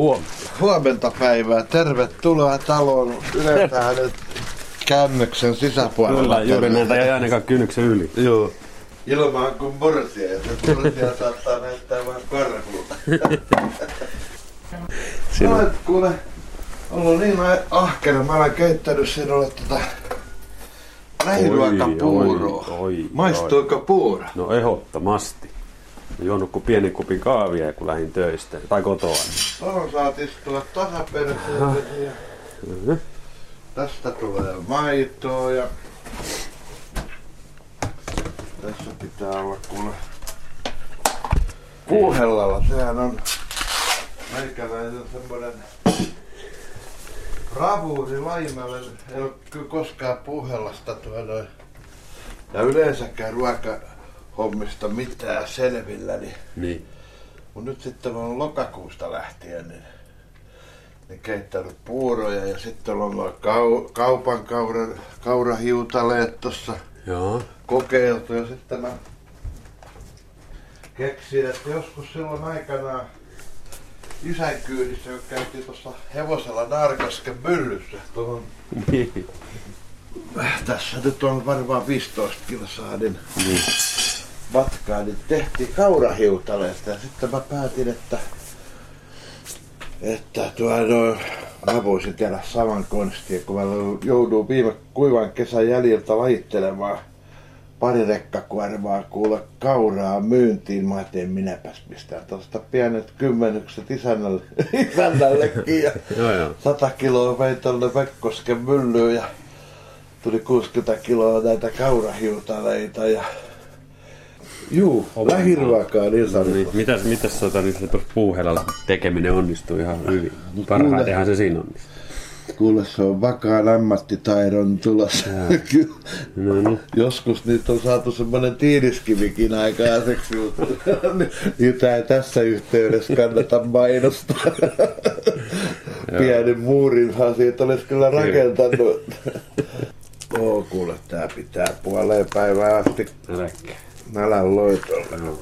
Huomenta. Huomenta päivää. Tervetuloa taloon. Yletään nyt käännöksen sisäpuolella. Kyllä, juuri näitä ei ainakaan kynnyksen yli. Joo. Ilmaan kuin mursia. Ja se mursia saattaa näyttää vähän karhulta. Siinä on Olet kuule ollut niin ahkera. Mä olen keittänyt sinulle tota lähiruokapuuroa. Maistuuko puuro? No ehdottomasti. Juonut kuin pienen kupin kaavia, kun lähdin töistä. Tai kotoa. Tuohon saat istua tasaperäisesti. ja Mhm. Tästä tulee maitoa ja tässä pitää olla kuule puuhellalla. Sehän on meikäläisen semmoinen bravuuri laimalle. Ei ole kyllä koskaan puuhellasta tuo noin. Ja yleensäkään ruokahommista mitään selvillä, niin Niin. Mut nyt sitten oon lokakuusta lähtien niin, niin keittänyt puuroja ja sitten on ollut kau, kaupan kaura, kaurahiutaleet tuossa Joo. kokeiltu ja sitten mä keksin, että joskus silloin aikanaan isän kyydissä, kun käytiin tuossa hevosella Narkasken myllyssä, tuohon, Niin. tässä nyt on varmaan 15 kilsaa, niin Niin. Matkaa, niin tehtiin kaurahiutaleesta ja sitten mä päätin, että että tuo, no, mä voisin tehdä saman konstin, kun mä joudun viime kuivan kesän jäljiltä lajittelemaan pari rekkakuormaa kuule kauraa myyntiin. Mä ajattelin, minäpäs pistää tuosta pienet kymmenykset isännälle, isännällekin ja. 100 kiloa vei tuonne Vekkosken myllyyn ja tuli 60 kiloa näitä kaurahiutaleita ja Juu, lähiruokaa niin Niin, sanotusti. mitäs, mitäs tota, niin se tuossa puuhelalla tekeminen onnistuu ihan hyvin? Parhaitenhan se siinä onnistuu. Kuule, se on vakaan ammattitaidon tulossa. Kyllä. No, no. Joskus niitä on saatu semmoinen tiiliskivikin aikaiseksi, mutta niitä ei tässä yhteydessä kannata mainostaa. Pienen muurinhan siitä olisi kyllä rakentanut. Oo, kuule, tää pitää puoleen päivään asti Äläkkä. Nälän loitolle.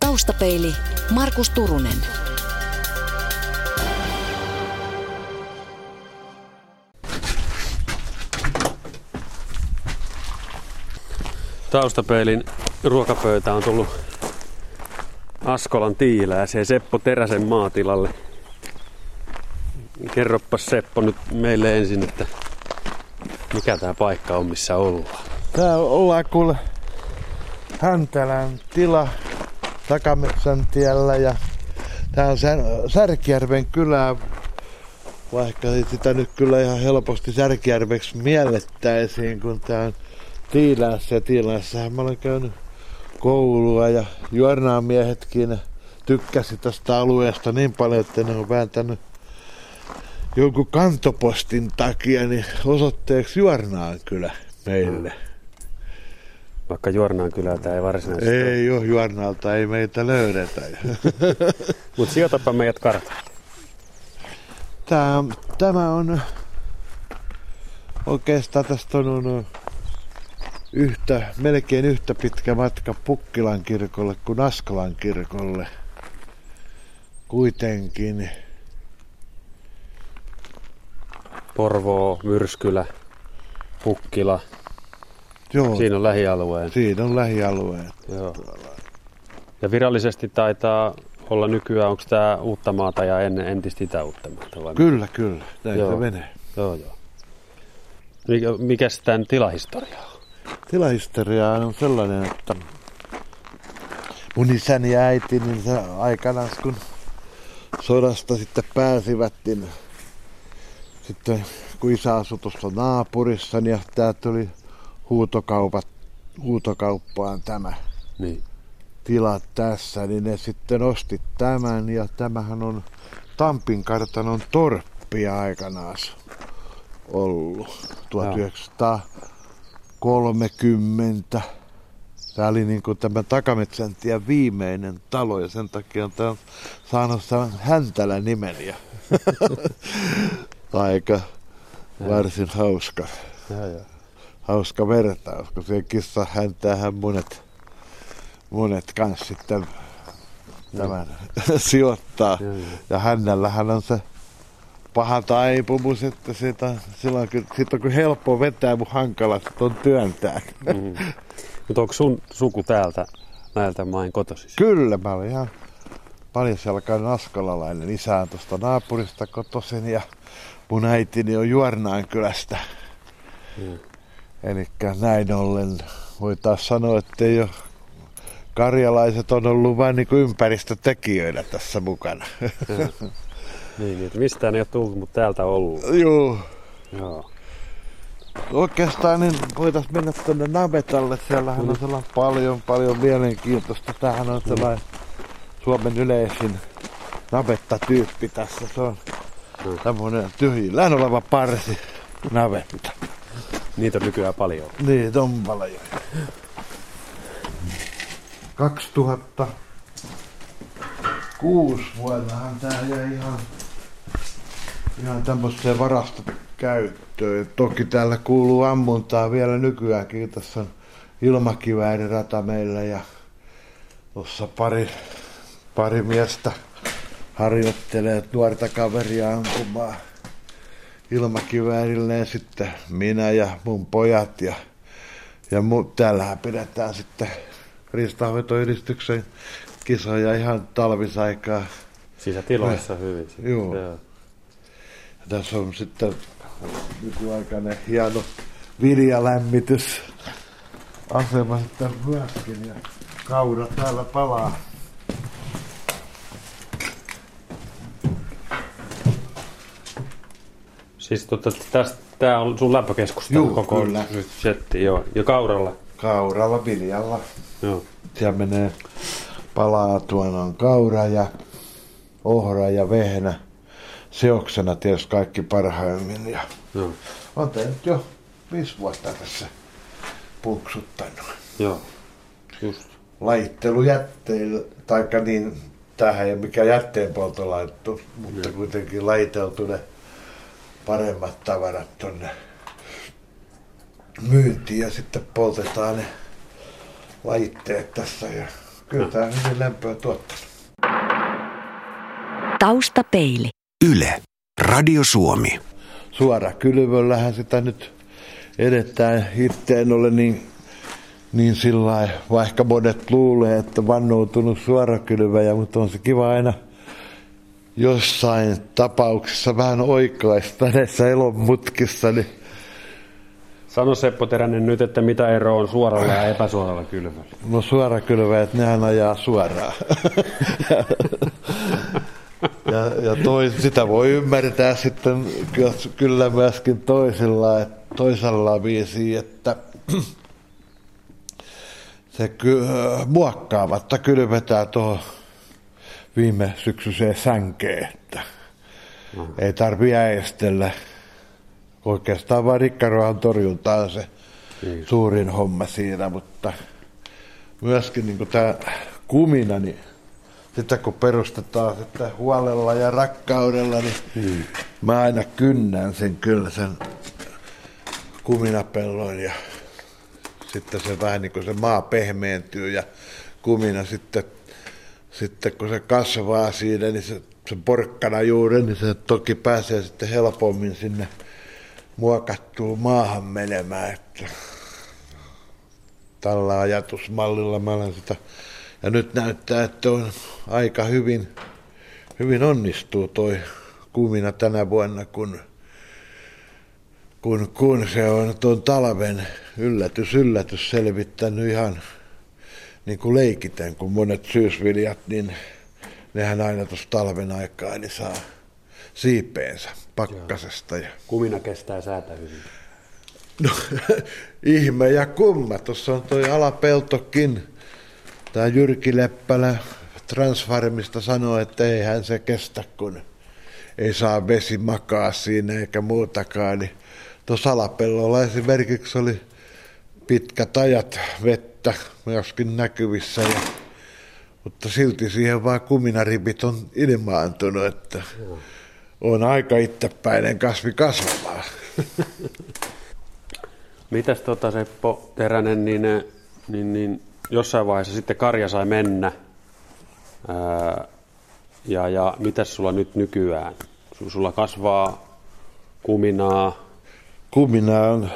Taustapeili Markus Turunen. Taustapeilin ruokapöytä on tullut Askolan tiilääseen Seppo Teräsen maatilalle. Kerroppas Seppo nyt meille ensin, että mikä tämä paikka on, missä ollaan. Tää ollaan kuule Häntälän tila Takametsän tiellä ja tää on Sär- Särkijärven kylä, vaikka sitä nyt kyllä ihan helposti Särkijärveksi miellettäisiin, kun tää on Tiilässä ja Tiilässähän mä olen käynyt koulua ja Juornaan miehetkin tykkäsi tästä alueesta niin paljon, että ne on vääntänyt jonkun kantopostin takia niin osoitteeksi Juornaan kyllä meille. Vaikka Juornaan kylältä ei varsinaisesti Ei ole Juornalta, ei meitä löydetä. Mutta sijoitapa meidät kartalle. Tämä, tämä on oikeastaan tästä on, yhtä, melkein yhtä pitkä matka Pukkilan kirkolle kuin Askolan kirkolle. Kuitenkin. Porvoo, Myrskylä, Pukkila. Joo, Siinä on lähialueen. siinä on lähialueet. Joo. Ja virallisesti taitaa olla nykyään, onko tämä Uuttamaata ja ennen entistä Itä-Uuttamaata? Vai? Kyllä, kyllä. Näin Joo. se menee. Joo, joo. Mikä, mikäs tämän tilahistoria on? Tilahistoria on sellainen, että mun isäni ja äiti, niin se aikanaan kun sodasta sitten pääsivät, niin sitten kun isä asui tuossa naapurissa, niin tämä tuli huutokaupat, huutokauppaan tämä Niin. tila tässä, niin ne sitten osti tämän ja tämähän on Tampin kartanon torppia aikanaan ollut 1930. Tämä oli niin kuin tämä Takametsäntie viimeinen talo ja sen takia on tämä saanut sen Häntälä nimen. Ja aika varsin hauska, Joo, joo. hauska vertaus, kun se kissa häntäähän monet, monet kans sitten tämän sijoittaa. Joo, joo. Ja hänellähän on se paha taipumus, että sitä, silloin, kun, sit on kun helppo vetää, mutta hankala on työntää. Mm. Mutta onko sun suku täältä näiltä main kotoisin? Kyllä, mä olin ihan paljasjalkainen askolalainen. Isä on tuosta naapurista kotoisin ja mun äitini on Juornaan kylästä. Mm. Eli näin ollen voi taas sanoa, että ole karjalaiset on ollut vain niin ympäristötekijöinä tässä mukana. Niin, että mistään ei ole tullut, mutta täältä ollut. Joo. Joo. Oikeastaan niin voitaisiin mennä tuonne navetalle. Siellähän on sellainen paljon, paljon mielenkiintoista. Tämähän on sellainen Suomen yleisin navettatyyppi tässä. Se on Mm. Tämmöinen tyhjillään oleva parsi navetta. Niitä on nykyään paljon. Niin, on paljon. 2006 vuonnahan tää jäi ihan, ihan tämmöiseen varastokäyttöön. Toki täällä kuuluu ammuntaa vielä nykyäänkin. Tässä on ilmakiväärirata meillä ja tuossa pari, pari miestä harjoittelee nuorta kaveria ampumaan ilmakiväärilleen sitten minä ja mun pojat ja, ja mu, täällähän pidetään sitten riistanhoitoyhdistyksen kisoja ihan talvisaikaa. Sisätiloissa hyvin. sitten. Joo. Joo. Ja tässä on sitten nykyaikainen hieno viljalämmitys asema sitten myöskin ja kaura täällä palaa. Siis tota, tästä, tää on sun lämpökeskus Juu, koko kyllä. setti, joo. Ja kauralla. Kauralla viljalla. Joo. Siellä menee palaa tuon on kaura ja ohra ja vehnä. Seoksena tietysti kaikki parhaimmin. Ja Joo. on tää nyt jo viisi vuotta tässä punksuttanut. Joo. Just. Lajittelujätteillä, taikka niin, tähän ei ole mikään jätteenpoltolaitto, mutta kuitenkin lajiteltu ne paremmat tavarat tonne myyntiin ja sitten poltetaan ne lajitteet tässä ja kyllä tämä hyvin lämpöä tuottaa. Taustapeili. Yle. Radio Suomi. Suora kylvöllähän sitä nyt edetään. Itse en ole niin, niin sillä lailla, vaikka monet luulee, että vannoutunut suorakylväjä, mutta on se kiva aina jossain tapauksessa vähän oikaista näissä elonmutkissa, niin Sano Seppo Teränen nyt, että mitä ero on suoralla ja epäsuoralla kylvällä. no suorakylväjät, nehän ajaa suoraan. ja, ja toi, sitä voi ymmärtää sitten ky- kyllä myöskin toisilla, että toisella viisi, että se ky- muokkaamatta kylvetään tuohon viime syksyiseen sänkeen, että ei tarvi äestellä. Oikeastaan vain rikkaruohan torjunta on se Niin. suurin homma siinä, mutta myöskin niin tämä kumina, niin sitä kun perustetaan sitten huolella ja rakkaudella, niin hmm. mä aina kynnän sen kyllä sen kuminapellon ja sitten se vähän niin kuin se maa pehmeentyy ja kumina sitten, sitten kun se kasvaa siinä, niin se, se porkkana juuri, niin se toki pääsee sitten helpommin sinne muokattuun maahan menemään, että tällä ajatusmallilla mä olen sitä. Ja nyt näyttää, että on aika hyvin, hyvin onnistuu toi kumina tänä vuonna, kun, kun, kun se on tuon talven yllätys, yllätys selvittänyt ihan niin kuin leikiten, kun monet syysviljat, niin nehän aina tuossa talven aikaa niin saa siipeensä pakkasesta. Ja Kumina kestää säätä hyvin. No, ihme ja kumma. Tuossa on toi alapeltokin. Tämä Jyrki Leppälä Transfarmista sanoi, että eihän se kestä, kun ei saa vesi makaa siinä eikä muutakaan. Niin tuossa alapellolla esimerkiksi oli pitkät ajat vettä myöskin näkyvissä. Ja, mutta silti siihen vaan kuminaribit on ilmaantunut, että on aika itsepäinen kasvi kasvamaan. Mitäs tota Seppo Teränen, niin, niin, niin jossain vaiheessa sitten karja sai mennä. Ää, ja, ja mitäs sulla nyt nykyään? Su- Sulla kasvaa kuminaa. Kumina on,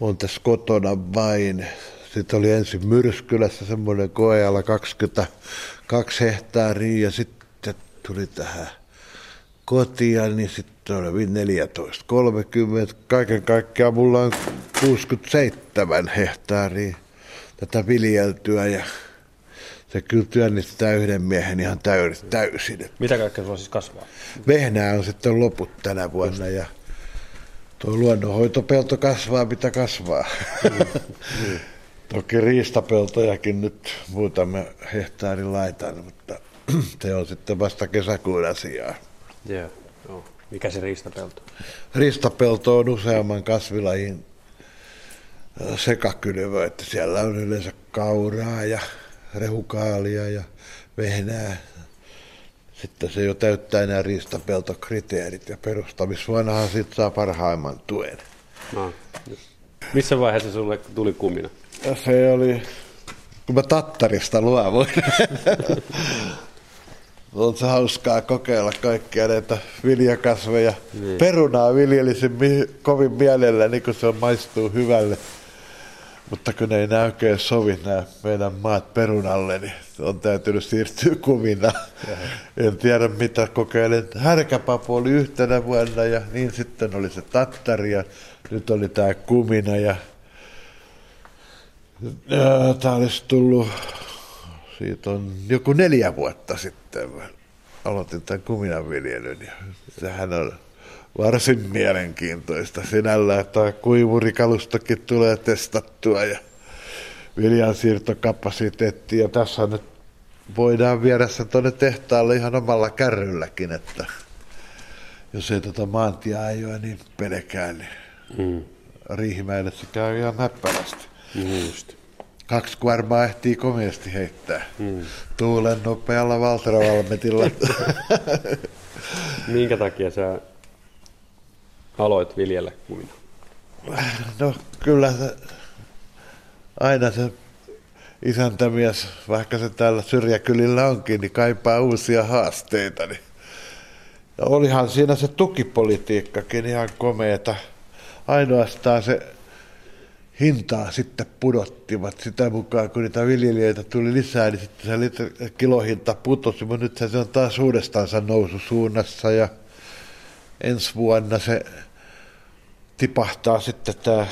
on tässä kotona vain. Sitten oli ensin Myrskylässä semmoinen koeala 22 hehtaaria ja sitten tuli tähän kotia, niin sitten oli 14, 30. Kaiken kaikkiaan mulla on 67 hehtaaria tätä viljeltyä ja se kyllä työnnittää yhden miehen ihan täysin. täysin. Mitä kaikkea sulla siis kasvaa? Vehnää on sitten loput tänä vuonna ja tuo luonnonhoitopelto kasvaa mitä kasvaa. Toki riistapeltojakin nyt muutama hehtaari laitan, mutta se on sitten vasta kesäkuun asiaa. Yeah. Joo. Mikä se riistapelto? Riistapelto on useamman kasvilajin ö, sekakylvö, että siellä on yleensä kauraa ja rehukaalia ja vehnää. Sitten se jo täyttää nämä riistapeltokriteerit ja perustamisvuonnahan siitä saa parhaimman tuen. No. Missä vaiheessa sulle tuli kumina? Ja se oli, kun mä Tattarista luovuin. on se hauskaa kokeilla kaikkia näitä viljakasveja. Niin. Perunaa viljelisin kovin mielelläni, kun se maistuu hyvälle. Mutta kun ei nämä oikein sovi nämä meidän maat perunalle, niin on täytynyt siirtyä kumina. En tiedä mitä kokeilen. Härkäpapu oli yhtenä vuonna ja niin sitten oli se tattari ja nyt oli tämä kumina ja Tämä olisi tullut, siitä on joku neljä vuotta sitten. Aloitin tämän kuminanviljelyn ja sehän on varsin mielenkiintoista sinällä, että kuivurikalustokin tulee testattua ja viljansiirtokapasiteetti. Ja tässä nyt voidaan viedä se tuonne tehtaalle ihan omalla kärrylläkin, että jos ei tuota maantia ajoa niin pelkää, niin Mm. Riihimäelle se käy ihan näppärästi. Niin just. Kaksi kuormaa ehtii komeasti heittää. Mm. Tuulen nopealla Valteravalmetilla. Minkä takia sä aloit viljellä kumina? no kyllä se, aina se isäntämies, vaikka se täällä syrjäkylillä onkin, niin kaipaa uusia haasteita. Niin. Ja olihan siinä se tukipolitiikkakin ihan komeeta. Ainoastaan se hintaa sitten pudottivat sitä mukaan, kun niitä viljelijöitä tuli lisää, niin sitten se kilohinta putosi, mutta nyt se on taas uudestaansa noususuunnassa ja ensi vuonna se tipahtaa sitten tämä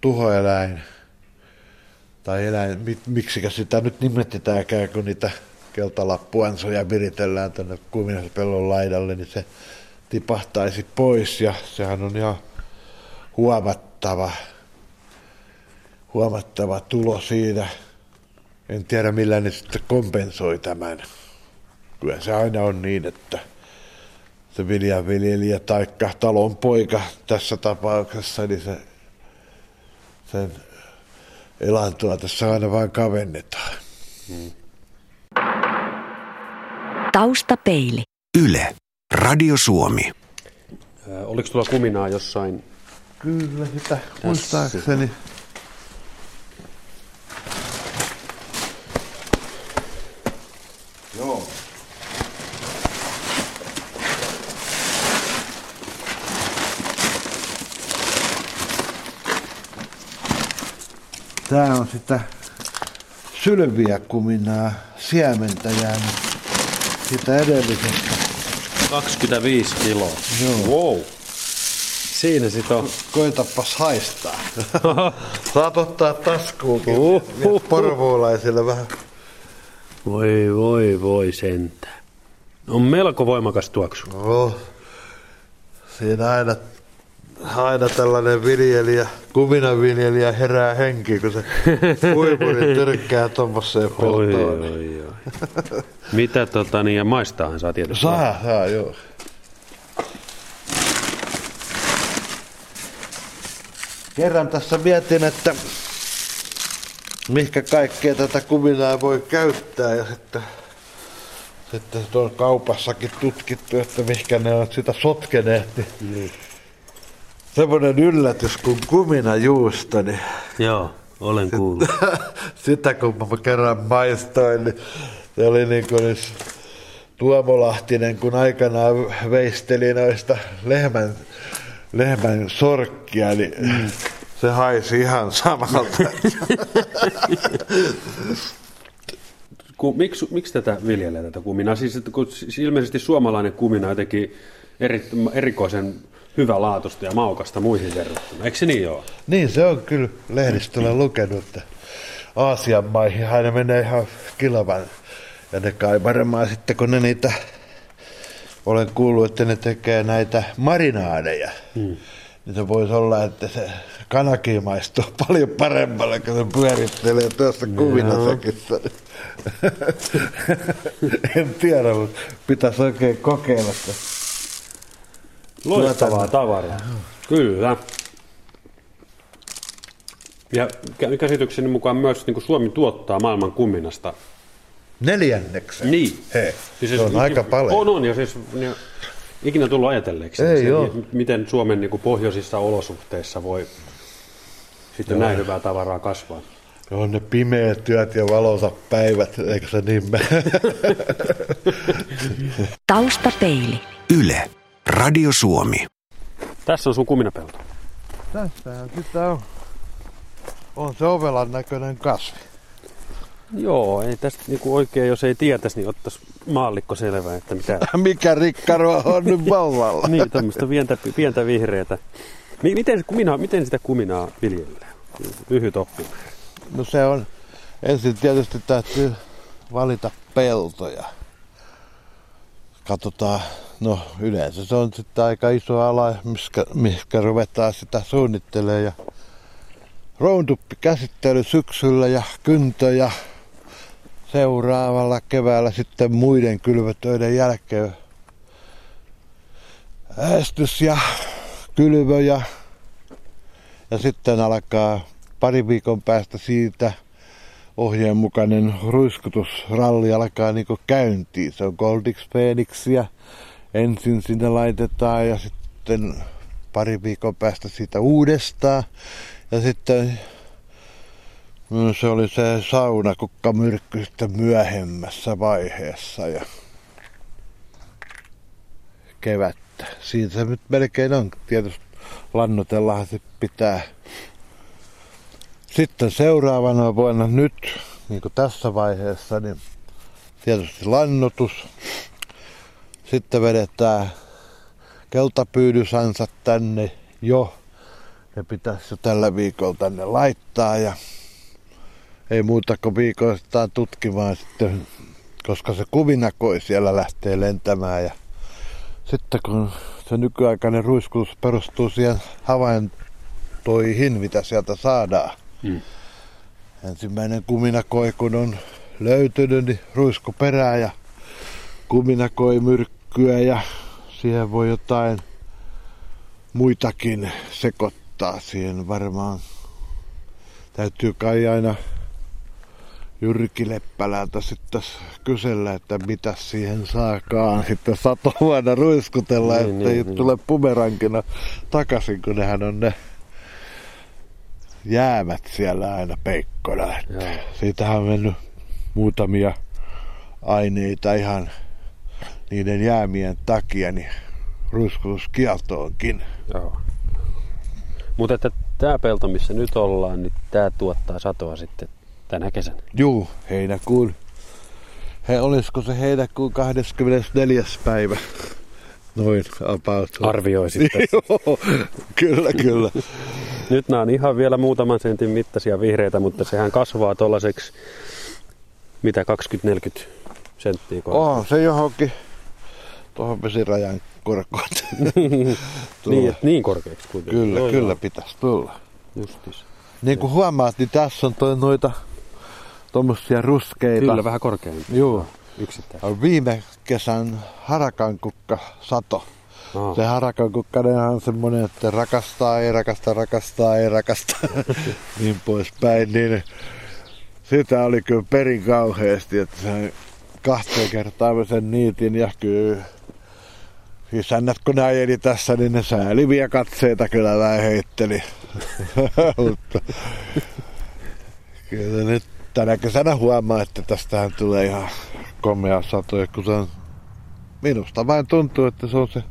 tuhoeläin, tai eläin, mi- miksikä sitä nyt nimetetäänkään, kun niitä keltalappuansoja viritellään tuonne kuminaspellon laidalle, niin se tipahtaisi pois ja sehän on ihan huomattava, huomattava tulo siinä. En tiedä millä ne sitten kompensoi tämän. Kyllä se aina on niin, että se viljanviljelijä tai talon poika tässä tapauksessa, niin se, sen elantoa tässä aina vain kavennetaan. Taustapeili. Yle. Radio Suomi. Ää, oliko tulla kuminaa jossain? Kyllä sitä muistaakseni. Joo. Tää on sitä sylviä kuminaa siementä jäänyt sitä edellisestä. 25 kiloa. Joo. Wow. Siinä sit on. Koitapas haistaa. Saat ottaa taskuunkin. Uhuhu. Porvoolaisille vähän. Voi, voi, voi sentään. On melko voimakas tuoksu. No, siinä aina, aina tällainen viljelijä, kuminan viljelijä herää henki, kun se kuivuri tyrkkää tuommoiseen Oi, peltoon. oi, oi. Mitä tota niin, ja maistaahan saa tietysti. Saa, saa, joo. Kerran tässä mietin, että mihinkä kaikkea tätä kuminaa voi käyttää ja sitten, sitten se on kaupassakin tutkittu, että mihinkä ne on sitä sotkeneet. Niin Niin. Semmoinen yllätys kuin kuminajuusto, niin Joo, olen kuullut. sitä kun mä kerran maistoin, niin Se oli niin kuin olisi Tuomo Lahtinen, kun aikanaan veisteli noista lehmän, lehmän sorkkia, niin mm. se haisi ihan samalta. Ku, miksi, miksi tätä viljelee tätä kuminaa? Siis, kun, ilmeisesti suomalainen kumina jotenkin eri, erikoisen hyvälaatuista ja maukasta muihin verrattuna. Eikö se niin ole? Niin, se on kyllä lehdistöllä lukenut, että Aasian maihin aina menee ihan kilvan. Ja ne kai varmaan sitten, kun ne niitä, olen kuullut, että ne tekee näitä marinaadeja. Hmm. Niin se voisi olla, että se kanakin maistuu paljon paremmalle, kun se pyörittelee tuossa kuvinasakissa. en tiedä, mutta pitäisi oikein kokeilla. Että Loistavaa tavaraa. Kyllä. Ja käsitykseni mukaan myös niin kuin Suomi tuottaa maailman kuminasta. Neljänneksen? Niin. He, siis se on siis, aika paljon. On, on. Ja siis ja, ikinä tullut ajatelleeksi, Ei se, miten Suomen niin kuin pohjoisissa olosuhteissa voi sitten Joo. näin hyvää tavaraa kasvaa. On ne pimeät työt ja valonsa päivät, eikö se niin mene? Taustapeili. Yle. Radio Suomi. Tässä on sun kuminapelto. Tässähän sitä on. On se ovelan näköinen kasvi. Joo, ei tästä niinku oikein, jos ei tietäisi, niin ottaisi maallikko selvää, että mitä... Mikä rikkaro on nyt vallalla? niin, tämmöistä pientä, pientä vihreätä. Miten, kumina, miten sitä kuminaa viljellään? Lyhyt oppi. No se on, ensin tietysti täytyy valita peltoja. Katsotaan, no yleensä se on sitten aika iso ala, miskä, miskä ruvetaan sitä suunnittelemaan. Ja rounduppi käsittely syksyllä ja kyntö ja seuraavalla keväällä sitten muiden kylvötöiden jälkeen äästys ja kylvö ja, ja sitten alkaa pari viikon päästä siitä ohjeen mukainen ruiskutusralli alkaa niin käyntiin. Se on Goldix Phoenixia. Ensin sinne laitetaan ja sitten pari viikon päästä siitä uudestaan. Ja sitten mm, se oli se saunakukkamyrkky sitten myöhemmässä vaiheessa ja kevättä. Siitä se nyt melkein on. Tietysti lannotellahan se pitää sitten seuraavana vuonna nyt, niin kuin tässä vaiheessa, niin tietysti lannotus. Sitten vedetään keltapyydysansat tänne jo. Ne pitäisi jo tällä viikolla tänne laittaa ja ei muuta kuin viikoistaan tutkimaan sitten, koska se kuvinakoi siellä lähtee lentämään ja sitten kun se nykyaikainen ruiskutus perustuu siihen havaintoihin, mitä sieltä saadaan, Hmm. Ensimmäinen kuminakoi, kun on löytynyt, niin ruisku perää ja kuminakoi myrkkyä ja siihen voi jotain muitakin sekoittaa siihen varmaan. Täytyy kai aina Jyrki Leppälältä sitten kysellä, että mitä siihen saakaan sitten satovuonna ruiskutella, niin, että niin, ei niin. tule pumerankina takaisin, kun nehän on ne jäämät siellä aina peikkona. Siitähän on mennyt muutamia aineita ihan niiden jäämien takia, niin ruiskutuskieltoonkin. Joo. Mutta että tämä pelto, missä nyt ollaan, niin tämä tuottaa satoa sitten tänä kesänä. Juu, heinäkuun. He, olisiko se heinäkuun 24. päivä? Noin about. Arvioisit. Joo, kyllä, kyllä. Nyt nämä on ihan vielä muutaman sentin mittaisia vihreitä, mutta sehän kasvaa tuollaiseksi, mitä 20-40 senttiä Oh, se johonkin tuohon vesirajan korkoon. niin, niin korkeaksi kuitenkin. Kyllä, Noin kyllä pitäisi tulla. Justis. Niin kuin huomaat, niin tässä on toi noita tuommoisia ruskeita. Kyllä, vähän korkeampia. Joo. Yksittäin. Viime kesän harakankukka sato. Oh. Se harakan kukkanen on semmoinen, että rakastaa, ei rakasta, rakastaa, ei rakasta, niin poispäin. Niin sitä oli kyllä perin kauheasti, että se kahteen kertaan sen niitin ja kyllä isännät kun ne ajeli tässä, niin ne sääliviä katseita kyllä vähän heitteli. Mutta kyllä nyt tänä kesänä huomaa, että tästähän tulee ihan komea sato. Ja kun se on, minusta vain tuntuu, että se on se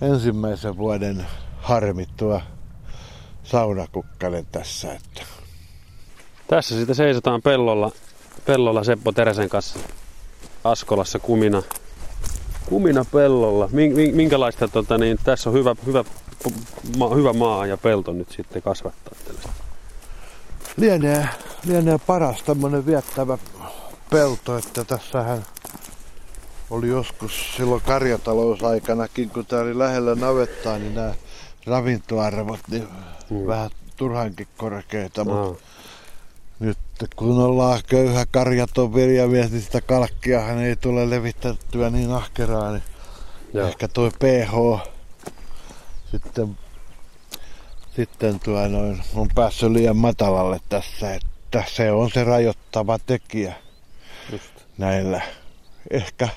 ensimmäisen vuoden harmittua saunakukkale tässä. Että. Tässä sitten seisotaan pellolla, pellolla Seppo Teräsen kanssa Askolassa kumina, kumina pellolla. Min- Minkälaista, tota, niin, tässä on hyvä, hyvä, ma, hyvä maa ja pelto nyt sitten kasvattaa tällaista. Lienee, lienee paras tämmöinen viettävä pelto, että tässähän oli joskus silloin karjatalousaikanakin, kun tämä oli lähellä navettaa, niin nämä ravintoarvot niin mm. vähän turhankin korkeita, mutta no. Nyt kun ollaan köyhä karjaton viljamies, niin sitä kalkkiahan ei tule levitettyä niin ahkeraa, niin Joo. ehkä tuo pH sitten, sitten tuo noin, on päässyt liian matalalle tässä, että se on se rajoittava tekijä Just. näillä. Ehkä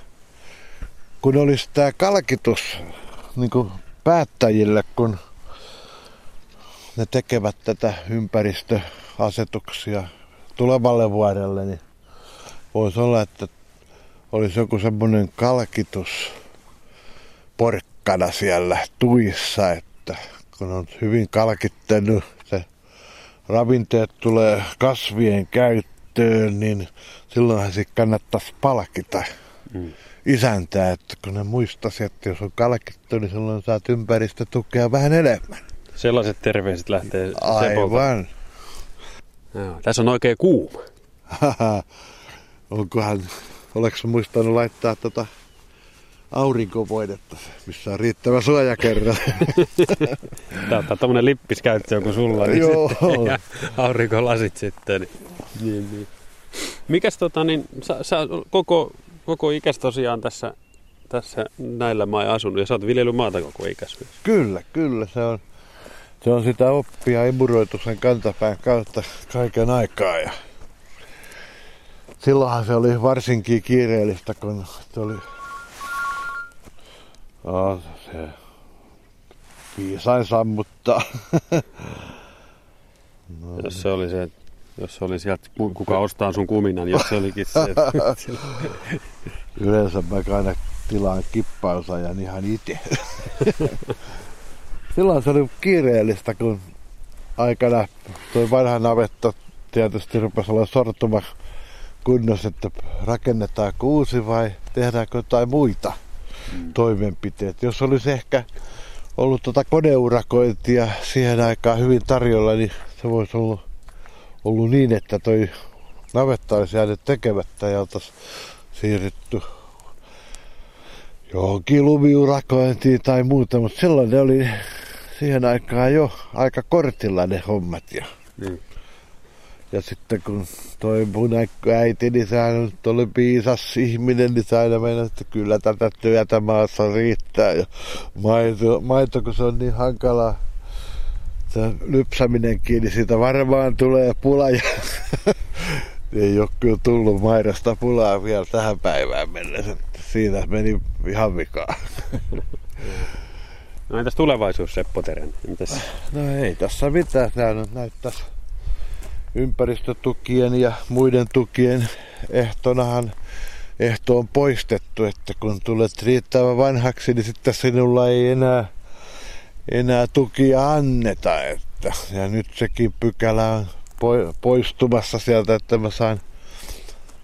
kun olisi tämä kalkitus niin kuin päättäjille, kun ne tekevät tätä ympäristöasetuksia tulevalle vuodelle, niin voisi olla, että olisi joku semmoinen kalkitus porkkana siellä tuissa, että kun on hyvin kalkittanut, se ravinteet tulee kasvien käyttöön, niin silloinhan se kannattaisi palkita. Mm isäntää, että kun ne muistaisi, että jos on kalkittu, niin silloin saat ympäristötukea vähän enemmän. Sellaiset terveiset lähtee Aivan. Joo, tässä on oikein kuuma. Onkohan, oleks muistanut laittaa tota aurinkovoidetta, missä on riittävä suojakerro. Tämä on tämmöinen lippiskäyttö joku sulla, niin Joo. Sitten, ja aurinkolasit sitten. Niin, niin, niin. Mikäs tota, niin, sä, sä koko koko ikäs tosiaan tässä, tässä näillä maa asunut ja sä oot viljellyt maata koko ikäs myös. Kyllä, kyllä. Se on, se on sitä oppia imuroitu sen kantapään kautta kaiken aikaa. Ja silloinhan se oli varsinkin kiireellistä, kun se oli oh, se viisain sammuttaa. no, Jos se oli se jos se oli sieltä, kuka ostaa sun kuminan, jos se olikin se. Yleensä mä aina tilaan kippausajan ihan itse. Silloin se oli kiireellistä, kun aikana toi vanha navetta tietysti rupesi olla sortuma kunnossa, että rakennetaan kuusi vai tehdäänkö jotain muita mm. toimenpiteitä. Jos olisi ehkä ollut tuota koneurakointia siihen aikaan hyvin tarjolla, niin se voisi olla ollut niin, että toi navetta olisi jäänyt tekemättä ja oltaisiin siirrytty johonkin lumiurakointiin tai muuta, mutta silloin ne oli siihen aikaan jo aika kortilla ne hommat. Ja, niin. ja sitten kun toi mun äiti, niin sehän nyt oli piisas ihminen, niin se aina mennä, että kyllä tätä työtä maassa riittää. Ja maito, maito kun se on niin hankalaa se lypsäminen kiinni, siitä varmaan tulee pula ja ei ole kyllä tullut maidosta pulaa vielä tähän päivään mennessä. Siitä meni ihan vikaa. No entäs tulevaisuus Seppo Teren? Mitäs? No ei tässä mitään. Tämä nyt näyttäisi ympäristötukien ja muiden tukien ehtonahan ehto on poistettu, että kun tulet riittävän vanhaksi, niin sitten sinulla ei enää enää tukia anneta. Että, ja nyt sekin pykälä on poistumassa sieltä, että mä saan,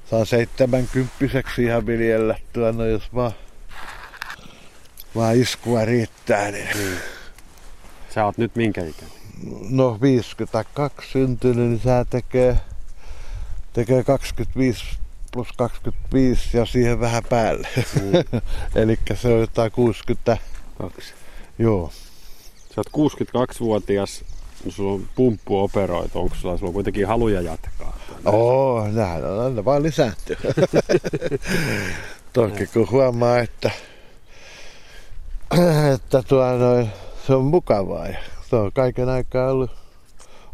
saan 70 ihan viljellä. No jos vaan, vaan iskua riittää, niin... niin. Sä oot nyt minkä ikäinen? No 52 syntynyt, niin sä tekee, tekee 25 plus 25 ja siihen vähän päälle. Mm. Eli se on jotain 62. Joo. Sä oot 62-vuotias, no sulla on pumppu operoitu. Onko sulla, sulla on kuitenkin haluja jatkaa? Oo, nähdään, on aina vaan lisääntyy. Toki kun huomaa, että, että tuo noin, se on mukavaa ja se on kaiken aikaa ollut,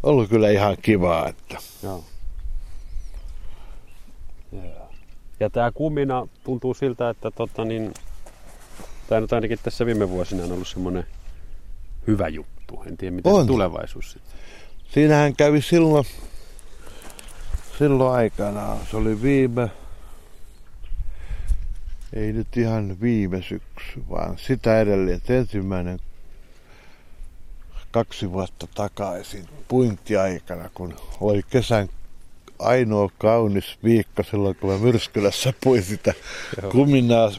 ollut kyllä ihan kivaa. Että. Joo. Ja tämä kumina tuntuu siltä, että tota niin, tämä nyt ainakin tässä viime vuosina on ollut semmoinen hyvä juttu. En tiedä, miten on. tulevaisuus sitten. Siinähän kävi silloin, silloin aikanaan. Se oli viime, ei nyt ihan viime syksy, vaan sitä edelleen. Että ensimmäinen kaksi vuotta takaisin puintiaikana, kun oli kesän ainoa kaunis viikko silloin, kun mä Myrskylässä puin sitä kuminaa.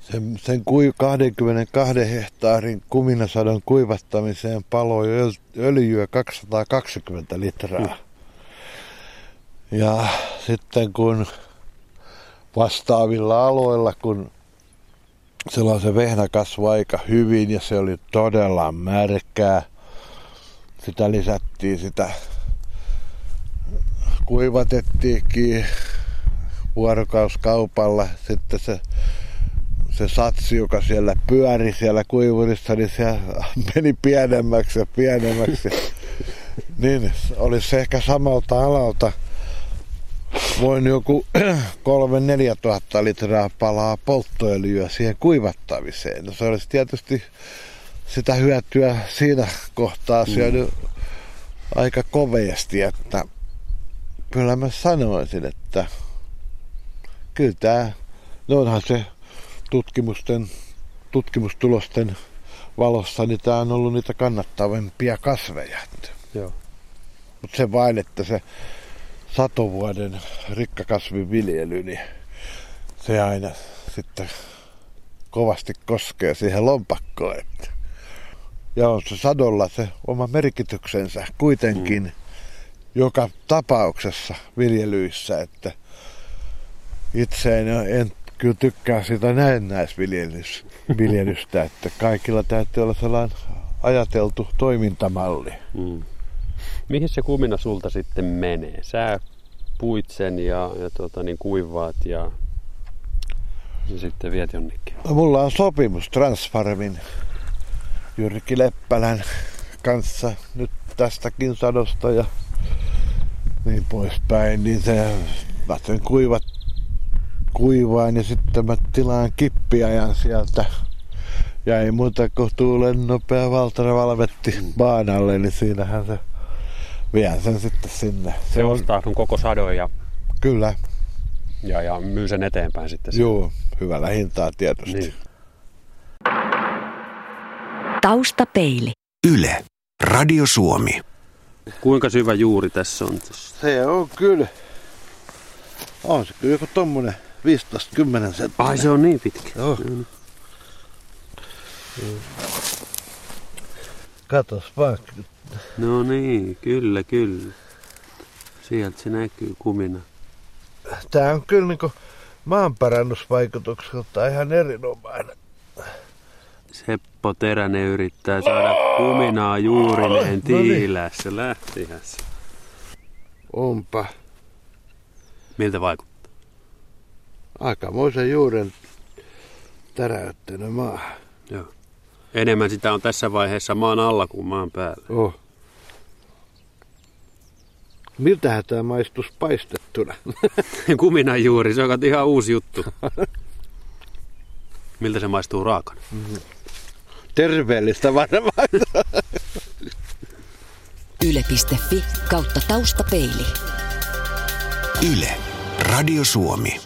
Sen, sen kui, 22 hehtaarin kuminasadon kuivattamiseen paloi öljyä 220 litraa. Ja sitten kun vastaavilla aloilla, kun silloin se vehnä kasvoi aika hyvin ja se oli todella märkää. Sitä lisättiin sitä, kuivatettiinkin vuorokauskaupalla. Sitten se, se satsi, joka siellä pyöri siellä kuivurissa, niin se meni pienemmäksi ja pienemmäksi. niin olisi ehkä samalta alalta – voin joku 3-4 tuhatta litraa palaa polttoöljyä siihen kuivattamiseen. No se olisi tietysti sitä hyötyä siinä kohtaa mm. syönyt mm. aika koveasti, että kyllä mä sanoisin, että kyllä tämä, no onhan se tutkimusten, tutkimustulosten valossa, niin tämä on ollut niitä kannattavimpia kasveja. Mutta se vain, että se satovuoden rikkakasviviljely, niin se aina sitten kovasti koskee siihen lompakkoon. Että. Ja on se sadolla se oma merkityksensä kuitenkin mm. joka tapauksessa viljelyissä, että itse en, en kyllä tykkää sitä näennäisviljelystä, että kaikilla täytyy olla sellainen ajateltu toimintamalli. Mm. Mihin se kumina sulta sitten menee? Sä puit sen ja, ja tuota, niin kuivaat ja, ja sitten viet jonnekin. No, mulla on sopimus Transfarmin Jyrki Leppälän kanssa nyt tästäkin sadosta ja niin poispäin. Niin se, mä sen kuivat kuivaan ja sitten mä tilaan kippiajan sieltä. Ja ei muuta kuin tuulen nopea Valtara Valvetti baanalle, niin siinähän se vien sen sitten sinne. Se ostaa sun koko sadon ja... Kyllä. Ja, ja myy sen eteenpäin sitten. Joo, hyvällä hintaa tietysti. Niin. Taustapeili. Yle. Radio Suomi. Kuinka syvä juuri tässä on? Se on kyllä. On se kyllä joku tommonen 15-10 senttinen. Ai se on niin pitkä. Joo. Katos vaan, No niin, kyllä, kyllä. Sieltä se näkyy kumina. Tämä on kyllä niin maanparannusvaikutukselta ihan erinomainen. Seppo Teränen yrittää saada kuminaa juurineen tiilässä. No niin. Lähtihän se. Onpa. Miltä vaikuttaa? Aikamoisen juuren täräyttänyt maa. Joo. Enemmän sitä on tässä vaiheessa maan alla kuin maan päällä. Oh. Miltähän tämä maistus paistettuna? Kumina juuri, se on ihan uusi juttu. Miltä se maistuu raakana? Mm-hmm. Terveellistä varmaan. Yle.fi kautta taustapeili. Yle. Radio Suomi.